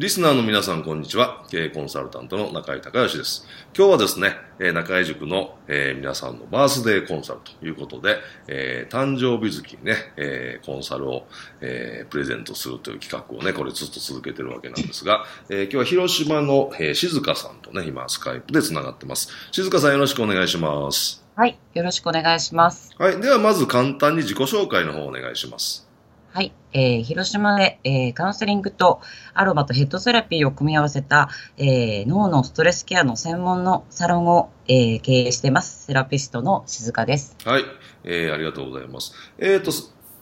リスナーの皆さん、こんにちは。経営コンサルタントの中井隆義です。今日はですね、え中井塾の、えー、皆さんのバースデーコンサルということで、えー、誕生日月にね、えー、コンサルを、えプレゼントするという企画をね、これずっと続けてるわけなんですが、え今日は広島の、え静香さんとね、今、スカイプで繋がってます。静香さんよろしくお願いします。はい、よろしくお願いします。はい、ではまず簡単に自己紹介の方お願いします。はい。えー、広島で、えー、カウンセリングとアロマとヘッドセラピーを組み合わせた、えー、脳のストレスケアの専門のサロンを、えー、経営しています。セラピストの静香です。はい。えー、ありがとうございます。えっ、ー、と、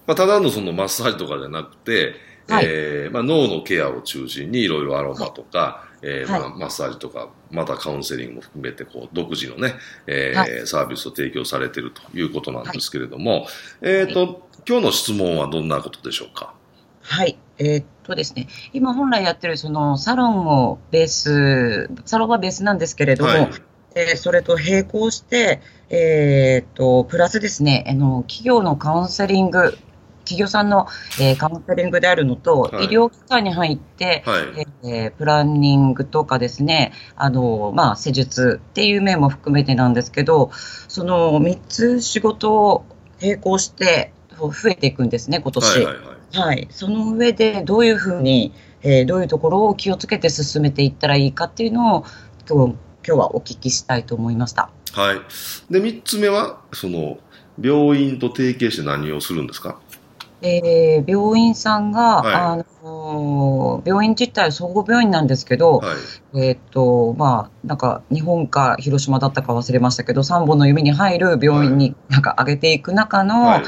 まあ、ただのそのマッサージとかじゃなくて、はい、えー、まあ、脳のケアを中心にいろいろアロマとか、はい、えー、まあ、マッサージとか、またカウンセリングも含めて、こう、独自のね、えー、はい、サービスを提供されているということなんですけれども、えっ、と、今日の質問はどんなことでしょうか？はい。えー、っとですね、今本来やってるそのサロンをベース、サロンはベースなんですけれども、はい、えー、それと並行して、えー、っと、プラスですね、あの、企業のカウンセリング、企業さんの、えー、カウンセリングであるのと、はい、医療機関に入って、はい、えー、プランニングとかですね、あの、まあ、施術っていう面も含めてなんですけど、その3つ仕事を並行して、増えていくんですね、今年。はい、はいはい、その上でどういうふうに、えー、どういうところを気をつけて進めていったらいいかっていうのを今日今日はお聞きしたいと思いました。はい。で、三つ目は、その、病院と提携して何をするんですか？えー、病院さんが、はい、あの病院自体総合病院なんですけど、はい、えっ、と、まあ、なんか日本か広島だったか忘れましたけど、3本の指に入る病院になんか上げていく中の、はい、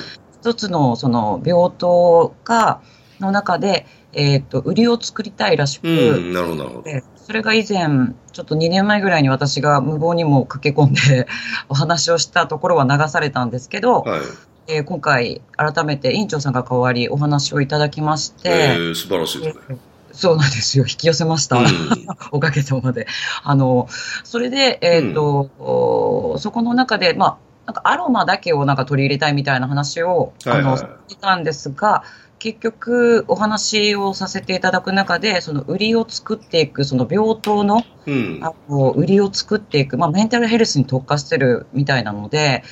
一つのその病棟が、の中で、えっ、ー、と、売りを作りたいらしく、うん、なるほど、なるほど。それが以前、ちょっと2年前ぐらいに私が無謀にも駆け込んで お話をしたところは流されたんですけど、はい、えー、今回、改めて院長さんが代わりお話をいただきまして、えー、素晴らしいですね。そうなんですよ。引き寄せました。うん、おかげさまで。あの、それで、えっ、ー、と、うん、そこの中で、まあ、なんかアロマだけをなんか取り入れたいみたいな話を、あの、してたんですが、結局お話をさせていただく中で、その売りを作っていく、その病棟の、うん、あの売りを作っていく、まあ、メンタルヘルスに特化してるみたいなので、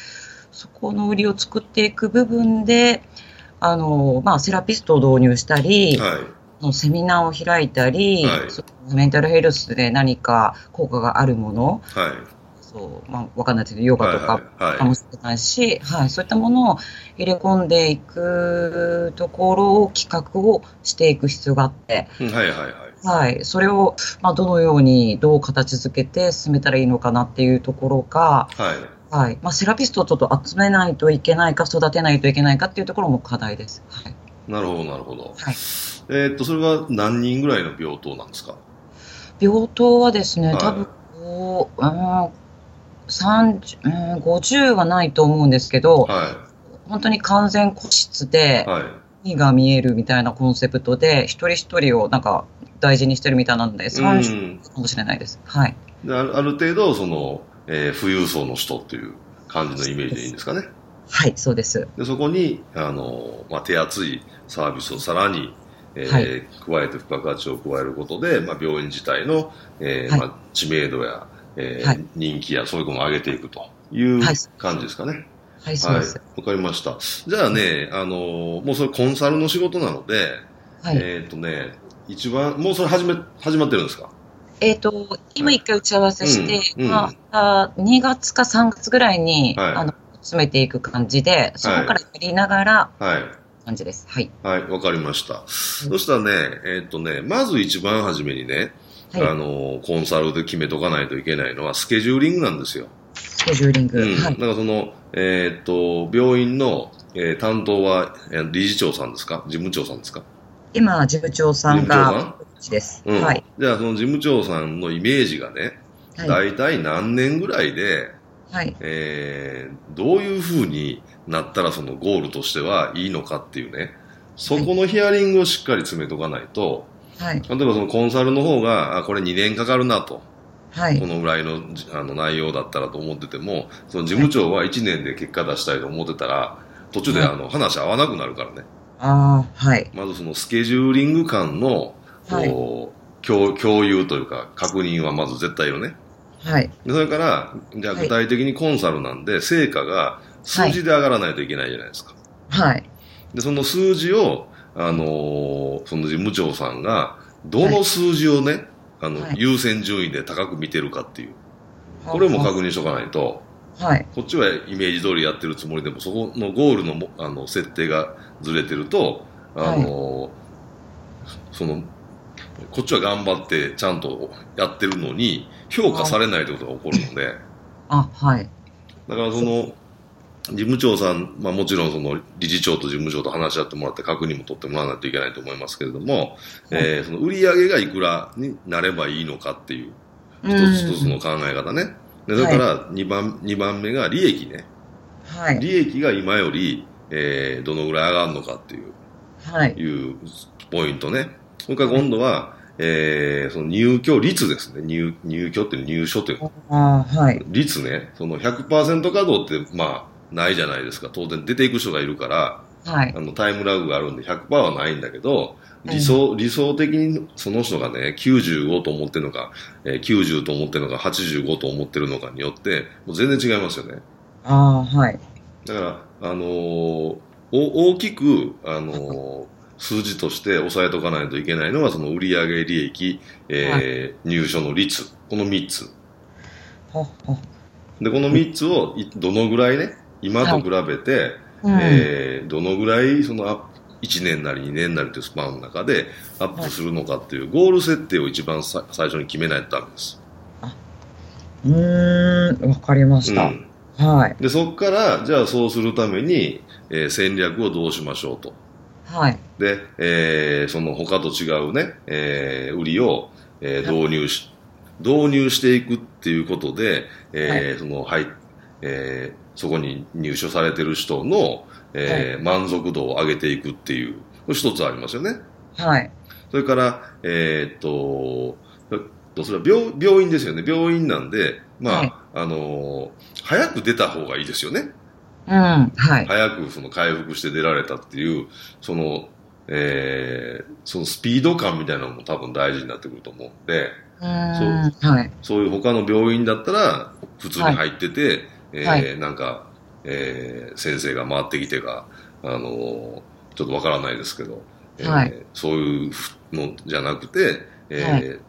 そこの売りを作っていく部分で、あの、まあ、セラピストを導入したり、はい、セミナーを開いたり、はい、メンタルヘルスで何か効果があるもの、はいそう、まあ、わかんないですけど、ヨガとかかもしれないし、はい、はいはい、そういったものを入れ込んでいくところを企画をしていく必要があって、はいはいはい。はい、それを、まあ、どのように、どう形づけて進めたらいいのかなっていうところが、はい。はい。まあ、セラピストをちょっと集めないといけないか、育てないといけないかっていうところも課題です。はい。なるほど、なるほど。はい。えー、っと、それは何人ぐらいの病棟なんですか？病棟はですね、はい、多分、こう、うん、30、うん、50はないと思うんですけど、はい、本当に完全個室で、はい、が見えるみたいなコンセプトで、一人一人をなんか大事にしてるみたいなので、30かもしれないです。はい。であるある程度、その、えー、富裕層の人っていう感じのイメージでいいんですかね。はい、そうです。でそこに、あの、まあ、手厚いサービスをさらに、えー、はい、加えて付加価値を加えることで、まあ、病院自体の、えー、はい、まあ、知名度や、えーはい、人気やそういうことも上げていくと。い。う感じですかね。はい、そうです。わ、かりました。じゃあね、あのもうそれコンサルの仕事なので、はい、えっ、とね、一番、もうそれ始め、始まってるんですか？えっ、ー、と、今一回打ち合わせして、うんうん、まあ、2月か3月ぐらいに、はい、あの、詰めていく感じで、そこからやりながら、はい、感じです。はい。はい、わかりました。そしたらね、えーっとね、まず一番初めにね、はいあの、コンサルで決めとかないといけないのはスケジューリングなんですよ。スケジューリング。うん。はい。だからその、えーっと、病院の、えー担当は、えー理事長さんですか？事務長さんですか？今、事務長さん事務長が、こっちです。うん。はい。じゃあその事務長さんのイメージがね、はい。大体何年ぐらいで、はい。えーどういう風になったらそのゴールとしてはいいのかっていうね、そこのヒアリングをしっかり詰めとかないと、はい。例えばそのコンサルの方が、あ、これ2年かかるなと、はいこ。のぐらいのじあの内容だったらと思ってても、その事務長は1年で結果出したいと思ってたら、途中ではいあの話合わなくなるからね。ああ、はい。まずそのスケジューリング間の、こう、共共有というか確認はまず絶対よね。はい。でそれから、じゃあはい具体的にコンサルなんで、成果が数字で上がらないといけないじゃないですか。はい。で、その数字を、あのーその事務長さんが、どの数字をね、あの、はい優先順位で高く見てるかっていう。これも確認しとかないと、はい。こっちはイメージ通りやってるつもりでも、そこのゴールのもあの設定がずれてると、あのーその、こっちは頑張ってちゃんとやってるのに、評価されないということが起こるので、あ、はい。だからその、事務長さん、まあもちろんその理事長と事務長と話し合ってもらって確認も取ってもらわないといけないと思いますけれども、えーその売り上げがいくらになればいいのかっていう、一つ一つの考え方ね。で、それから2番、二番目が利益ね。はい。利益が今より、えーどのぐらい上がるのかっていう、はい。いうポイントね。それから今度は、えーその入居率ですね。入、入居って入所というああ、はい。率ね、その100%稼働って、まあ、ないじゃないですか。当然出ていく人がいるから、はいあ。の、タイムラグがあるんで100%はないんだけど、理想、理想的にその人がね、95と思ってるのか、えー90と思ってるのか、85と思ってるのかによって、もう全然違いますよね。ああ、はい。だから、あのーお大きく、あのー数字として押さえとかないといけないのは、その売上利益、えー入所の率、この3つ。で、この3つをいどのぐらいね、今と比べて、うん。えーどのぐらいそのアップ1年なり2年なりというスパンの中でアップするのかっていうゴール設定を一番さ最初に決めないとダメです。うーん、わかりました。うんはい。で、そこから、じゃあそうするために、えー戦略をどうしましょうと。はい。で、えーその他と違うね、えー売りを、えー導入し、導入していくっていうことで、えーその、はい、えーそこに入所されてる人の、えー満足度を上げていくっていう、一つありますよね。はい。それから、えーっと、えっとそれは病病院ですよね。病院なんで、まあ、はいあのー早く出た方がいいですよね。うん。はい。早くその回復して出られたっていう、その、えーそのスピード感みたいなのも多分大事になってくると思うんで、うーん。はい。そういう他の病院だったら、普通に入ってて、えーはい。なんか、えー先生が回ってきてか、あのーちょっとわからないですけど、えーはい。そういうのじゃなくて、えーは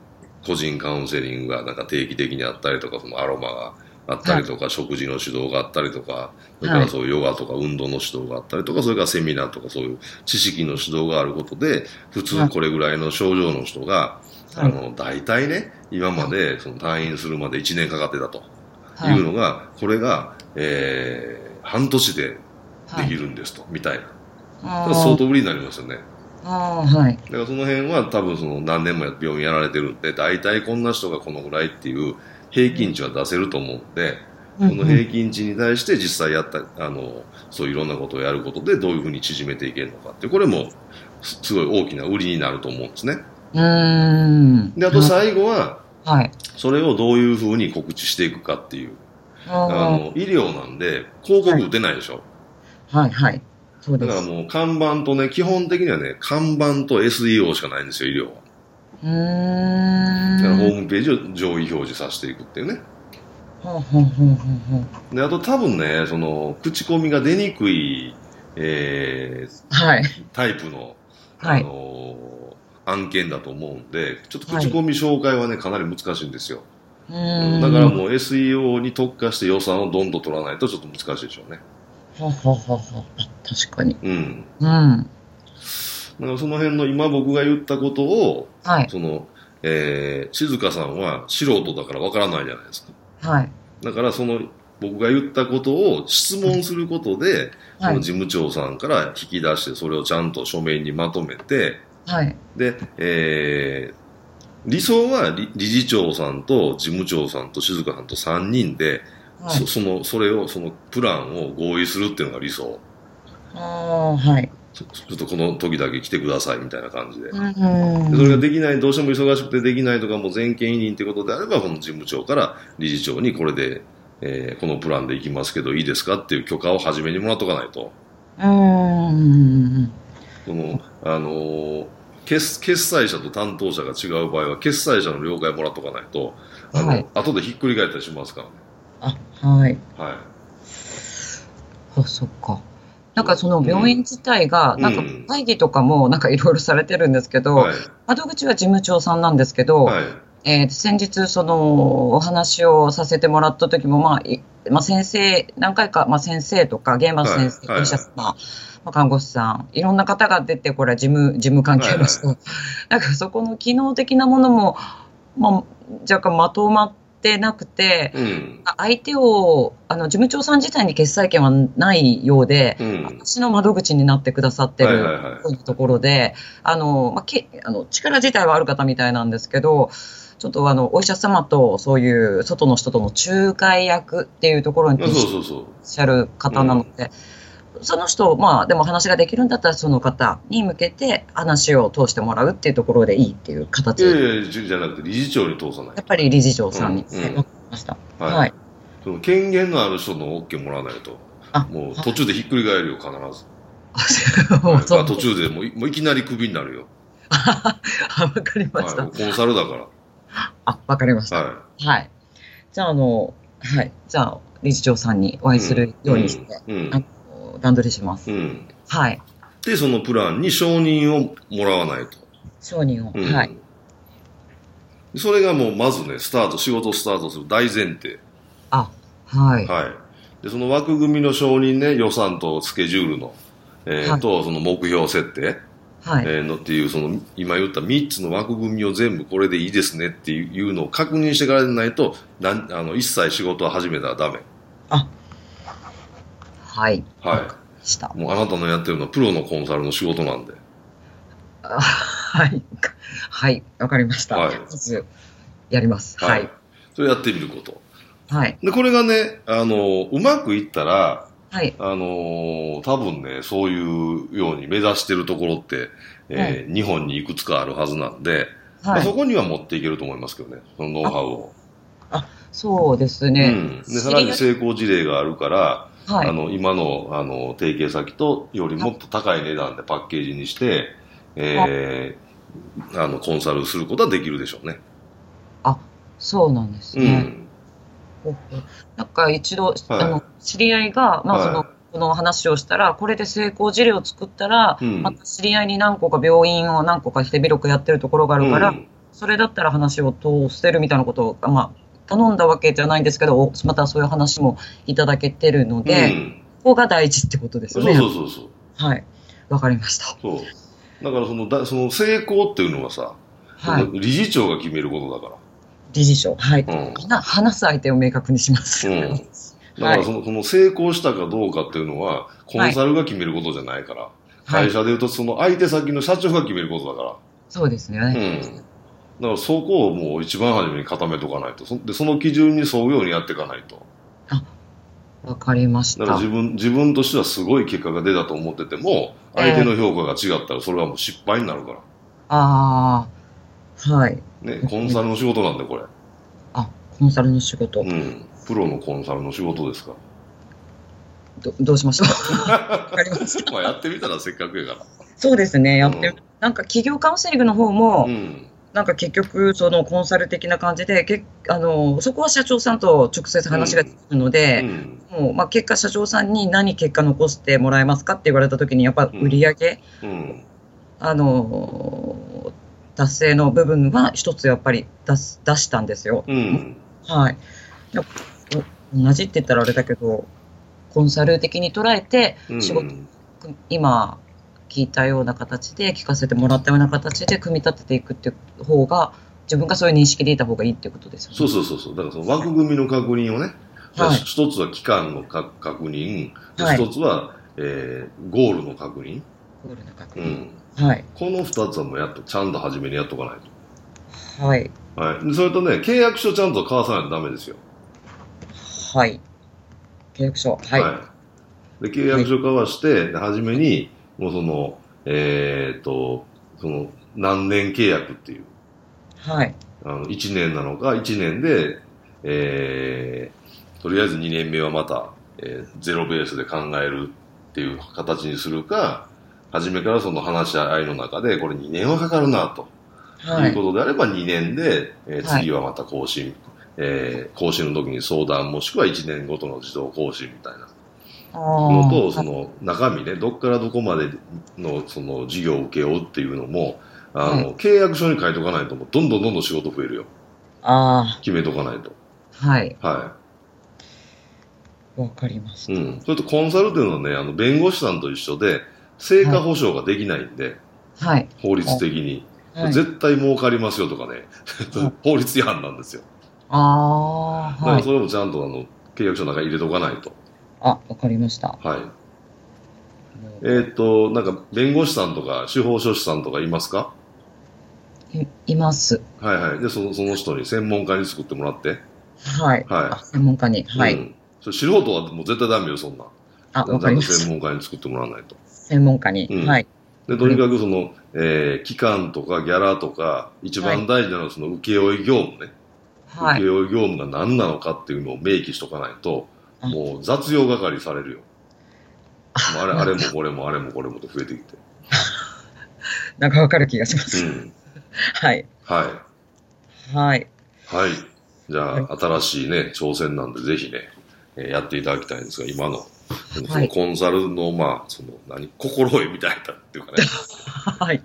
個人カウンセリングがなんか定期的にあったりとか、そのアロマがあったりとか、食事の指導があったりとか、それからそういうヨガとか運動の指導があったりとか、それからセミナーとかそういう知識の指導があることで、普通これぐらいの症状の人が、はい。あの、大体ね、今までその退院するまで1年かかってたと。はいいうのが、これが、えー半年でできる。るんですと、みたいな。あだから相当売りになりますよね。あー、はい。だからその辺は多分その何年も病院やられてるんで、大体こんな人がこのぐらいっていう平均値は出せると思うんで、うんその平均値に対して実際やった、あの、そういろんなことをやることでどういうふうに縮めていけるのかって、これもすすごい大きな売りになると思うんですね。うーん。で、あと最後は、はい。それをどういうふうに告知していくかっていう。ああの、医療なんで広告打てないでしょ。ーはい、はい。そうです。だからもう看板とね、基本的にはね、看板と SEO しかないんですよ、医療は。うーん。だからホームページを上位表示させていくっていうね。ほうほうほうほうほうで、あと多分ね、その、口コミが出にくい、えー、はい。タイプの、あはい。案件だと思うんで、ちょっと口コミ紹介はね、かなり難しいんですよ。うーんだからもう SEO に特化して予算をどんどん取らないとちょっと難しいでしょうね。ほうほうほうほう。あ確かに。うん。うん。だからその辺の今僕が言ったことを、はい。その、えー、静香さんは素人だからわからないじゃないですか。はい。だからその僕が言ったことを質問することで、そはいの事務長さんから引き出してそれをちゃんと書面にまとめて、はい。で、えー理想は理理事長さんと事務長さんと静香さんと3人で、はいそ。その、それを、そのプランを合意するっていうのが理想。ああ、はい。ちょっとこの時だけ来てくださいみたいな感じで。うん。でそれができない、どうしても忙しくてできないとか、もう全権委任ってことであれば、この事務長から理事長にこれで、えーこのプランで行きますけどいいですかっていう許可を初めにもらっとかないと。うん。その、あのー決決済者と担当者が違う場合は、決済者の了解もらっとかないと、あの、はい後でひっくり返ったりしますからね。あ、はい。はい。あ、そっか。なんかその病院自体が、うんなんか会議とかもなんかいろいろされてるんですけど、はい。窓口は事務長さんなんですけど、はい。えー先日そのお話をさせてもらった時も、まあ、いまあ、先生、何回か、まあ、先生とか、現場の先生、はいはいお医者様、まあ、看護師さん、いろんな方が出て、これは事務、事務関係の人、なんかそこの機能的なものも、まあ、若干まとまってなくて、うん。相手を、あの、事務長さん自体に決裁権はないようで、うん。私の窓口になってくださってるはいはいはいところで、あの、まあ、けあの力自体はある方みたいなんですけど、ちょっとあの、お医者様とそういう外の人との仲介役っていうところにいら。っしゃる方なので、その人、まあ、でも話ができるんだったらその方に向けて話を通してもらうっていうところでいいっていう形いやで、いやじゃなくて理事長に通さないやっぱり理事長さんに、うんうんました。はいはい。その権限のある人の OK もらわないと、あ、もう途中でひっくり返るよ、必ず。途中でもういもういきなりクビになるよ。あわかりまはい、した。コンサルだかあ、わかりました。ら。ははい。じゃあ、あの、はい。じゃあ、理事長さんにお会いするようにして、い。うんあ。の段取りします。うん。はい。で、そのプランに承認をもらわないと。承認を。うんはい。それがもうまずね、スタート、仕事スタートする大前提。あ、はい。はい。で、その枠組みの承認ね、予算とスケジュールの、えーはいと、その目標設定、はい。えーのっていう、その、今言った3つの枠組みを全部これでいいですねっていうのを確認してからでないと、なんあの、一切仕事を始めたらダメ。はい。はしたい。。もうあなたのやってるのはプロのコンサルの仕事なんで。あはい。はい。わかりました。はいまず、やります。はい。。それやってみること。はい。で、これがね、あの、うまくいったら、はい。あのー多分ね、そういうように目指してるところって、えー日本にいくつかあるはずなんで、まあはい。そこには持っていけると思いますけどね、そのノウハウを。そうですうね。ん。で、さらに成功事例があるから、はい。あの、今の、あの、提携先とよりもっと高い値段でパッケージにして、えーあの、コンサルすることはできるでしょうね。そうなんですね。うん。なんか一度、あの、知り合いが、まあ、その、はいこの話をしたら、これで成功事例を作ったら、うんまた知り合いに何個か病院を何個か手広くやってるところがあるから、うんそれだったら話を通せるみたいなことを、まあ、頼んだわけじゃないんですけど、おまたそういう話もいただけてるので、うんここが大事ってことですよね。そうそうそう。はい。わかりました。そう。だからその、だその成功っていうのはさ、はい。理事長が決めることだか理事長。はい。ら。うん。な話す相手を明確にします。うんだからその、その成功したかどうかっていうのは、コンサルが決めることじゃないから、はい会社で言うとその相手先の社長が決めることだから。そうですね。うん。だからそこをもう一番初めに固めとかないと。そで、その基準に沿うようにやっていかないと。わかりましただから。自分、自分としてはすごい結果が出たと思ってても、相手の評価が違ったらそれはもう失敗になるから。ああ、はい。ね、コンサルの仕事なんで、これ。あ、コンサルの仕事。うん。プロのコンサルの仕事ですかどどうしましょう わかりました。ら。まあやってみたらせっかくやから。そうですね、やって、うんなんか企業カウンセリングの方も、うん。なんか結局、そのコンサル的な感じで、けあのそこは社長さんと直接話ができるのうで、ん。もうまあ、結果、社長さんに何結果残してもらえますかって言われたときに、やっぱ売り上げ、うん。あの達成の部分は一つやっぱり出す出したんですよ。うん。はい。同じって言ったらあれだけど、コンサル的に捉えてうん。仕事今聞いたような形で聞かせてもらったような形で組み立てていくっていう方が自分がそういう認識でいた方がいいっていうことですよね。そうそうそうそう。だからその枠組みの確認をね、はい一つは期間のか確認、ではい一つは、えーゴールの確認。ゴールの確認うん。はい。この二つはもうやっと、ちゃんと初めにやっとかないはい。と。はい。でそれとね、契約書ちゃんと交わさないとダメですよ。はい。契約書。はい。で、契約書交わして、で初めに、もうその、えーっと、その、何年契約っていう、はい。あの、1年なのか、1年で、えー、とりあえず2年目はまた、えーゼロベースで考えるっていう形にするか、初めからその話し合いの中で、これ2年はかかるな、とはいい。うことであれば2年で、えーはい次はまた更新、えー更新の時に相談もしくは1年ごとの自動更新みたいなあのと、ーその中身ね、どっからどこまでのその事業を受けようっていうのも、あの、は契約書に書いとかないと、もうどんどんどんどん仕事増えるよ。あ決めとかないと。ー、はい。はわかりましい。うん。それとコンサルっていうのはね、あの、弁護士さんと一緒で、成果保証ができないんで、た。はい。法律的に。はい、絶対儲かりますよとかね、はい 法律違反なんですよ。ああ、はい。だからそれもちゃんとあの、契約書の中に入れとかないと。あ、わかりました。はい。えーっと、なんか、弁護士さんとか、司法書士さんとかいますか？いいます。はいはい。で、その、その人に専門家に作ってもらって。はい。はいあ専門家に。はい。うん。それ素人はもう絶対ダメよ、そんな。あ、ちゃんわかりとました。専門家に作ってもらわないと。専門家に。うんはい。で、とにかくその、えー期間とかギャラとか、一番大事なのはその請負業務ね。はい。請負業務が何なのかっていうのを明記しとかないと、あもう雑用係されるよ。あれ、あれもこれもあれもこれもと増えてきて。なんかわかる気がしまうす。ん。はい。はい。はい。はい。じゃあ、は新しいね、挑戦なんで、ぜひね、えーやっていただきたいんですが、今の、そのはいコンサルの、まあ、その、何、心得みたいなっていうかね、はい。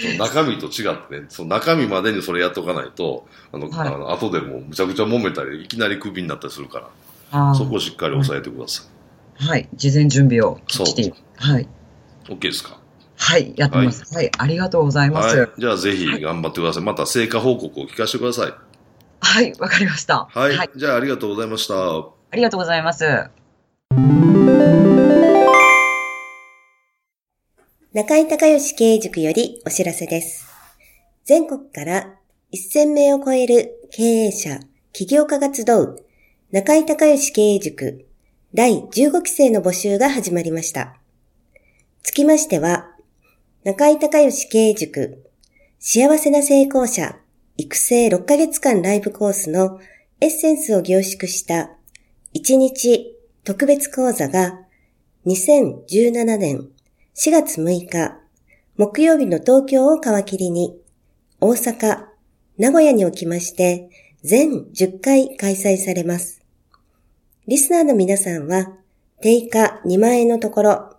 その中身と違ってね、その中身までにそれやっとかないと、あの、はいあの後でもうむちゃくちゃ揉めたり、いきなりクビになったりするから、あそこをしっかり押さえてくださはい。事前準備をきっちり。はい。い。OK ですか？はい。やってます。はい。ありがとうございます。はい。じゃあ、ぜひ頑張ってください。また成果報告を聞かせてください。はい。わかりました。はい。はい。じゃあ、ありがとうございました。ありがとうございます。中井隆義経営塾よりお知らせです。全国から1000名を超える経営者、起業家が集う中井隆義経営塾第15期生の募集が始まりました。つきましては、中井隆義経営塾幸せな成功者育成6ヶ月間ライブコースのエッセンスを凝縮した1日特別講座が2017年4月6日、木曜日の東京を皮切りに、大阪、名古屋におきまして、全10回開催されます。リスナーの皆さんは、定価2万円のところ、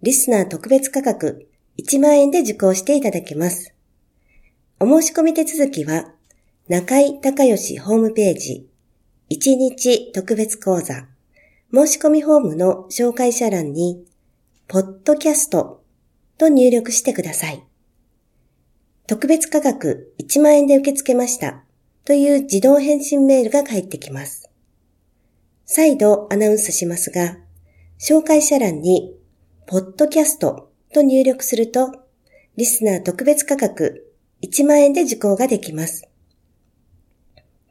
リスナー特別価格1万円で受講していただけます。お申し込み手続きは、中井隆義ホームページ、1日特別講座、申し込みフォームの紹介者欄に、ポッドキャストと入力してください。特別価格1万円で受け付けましたという自動返信メールが返ってきます。再度アナウンスしますが、紹介者欄に、ポッドキャストと入力すると、リスナー特別価格1万円で受講ができます。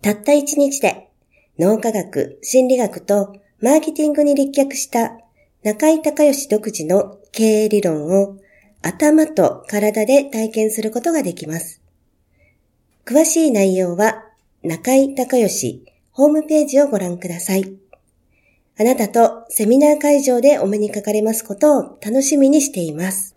たった1日で、脳科学、心理学とマーケティングに立脚した中井隆義独自の経営理論を頭と体で体験することができます。詳しい内容は中井隆義ホームページをご覧ください。あなたとセミナー会場でお目にかかれますことを楽しみにしています。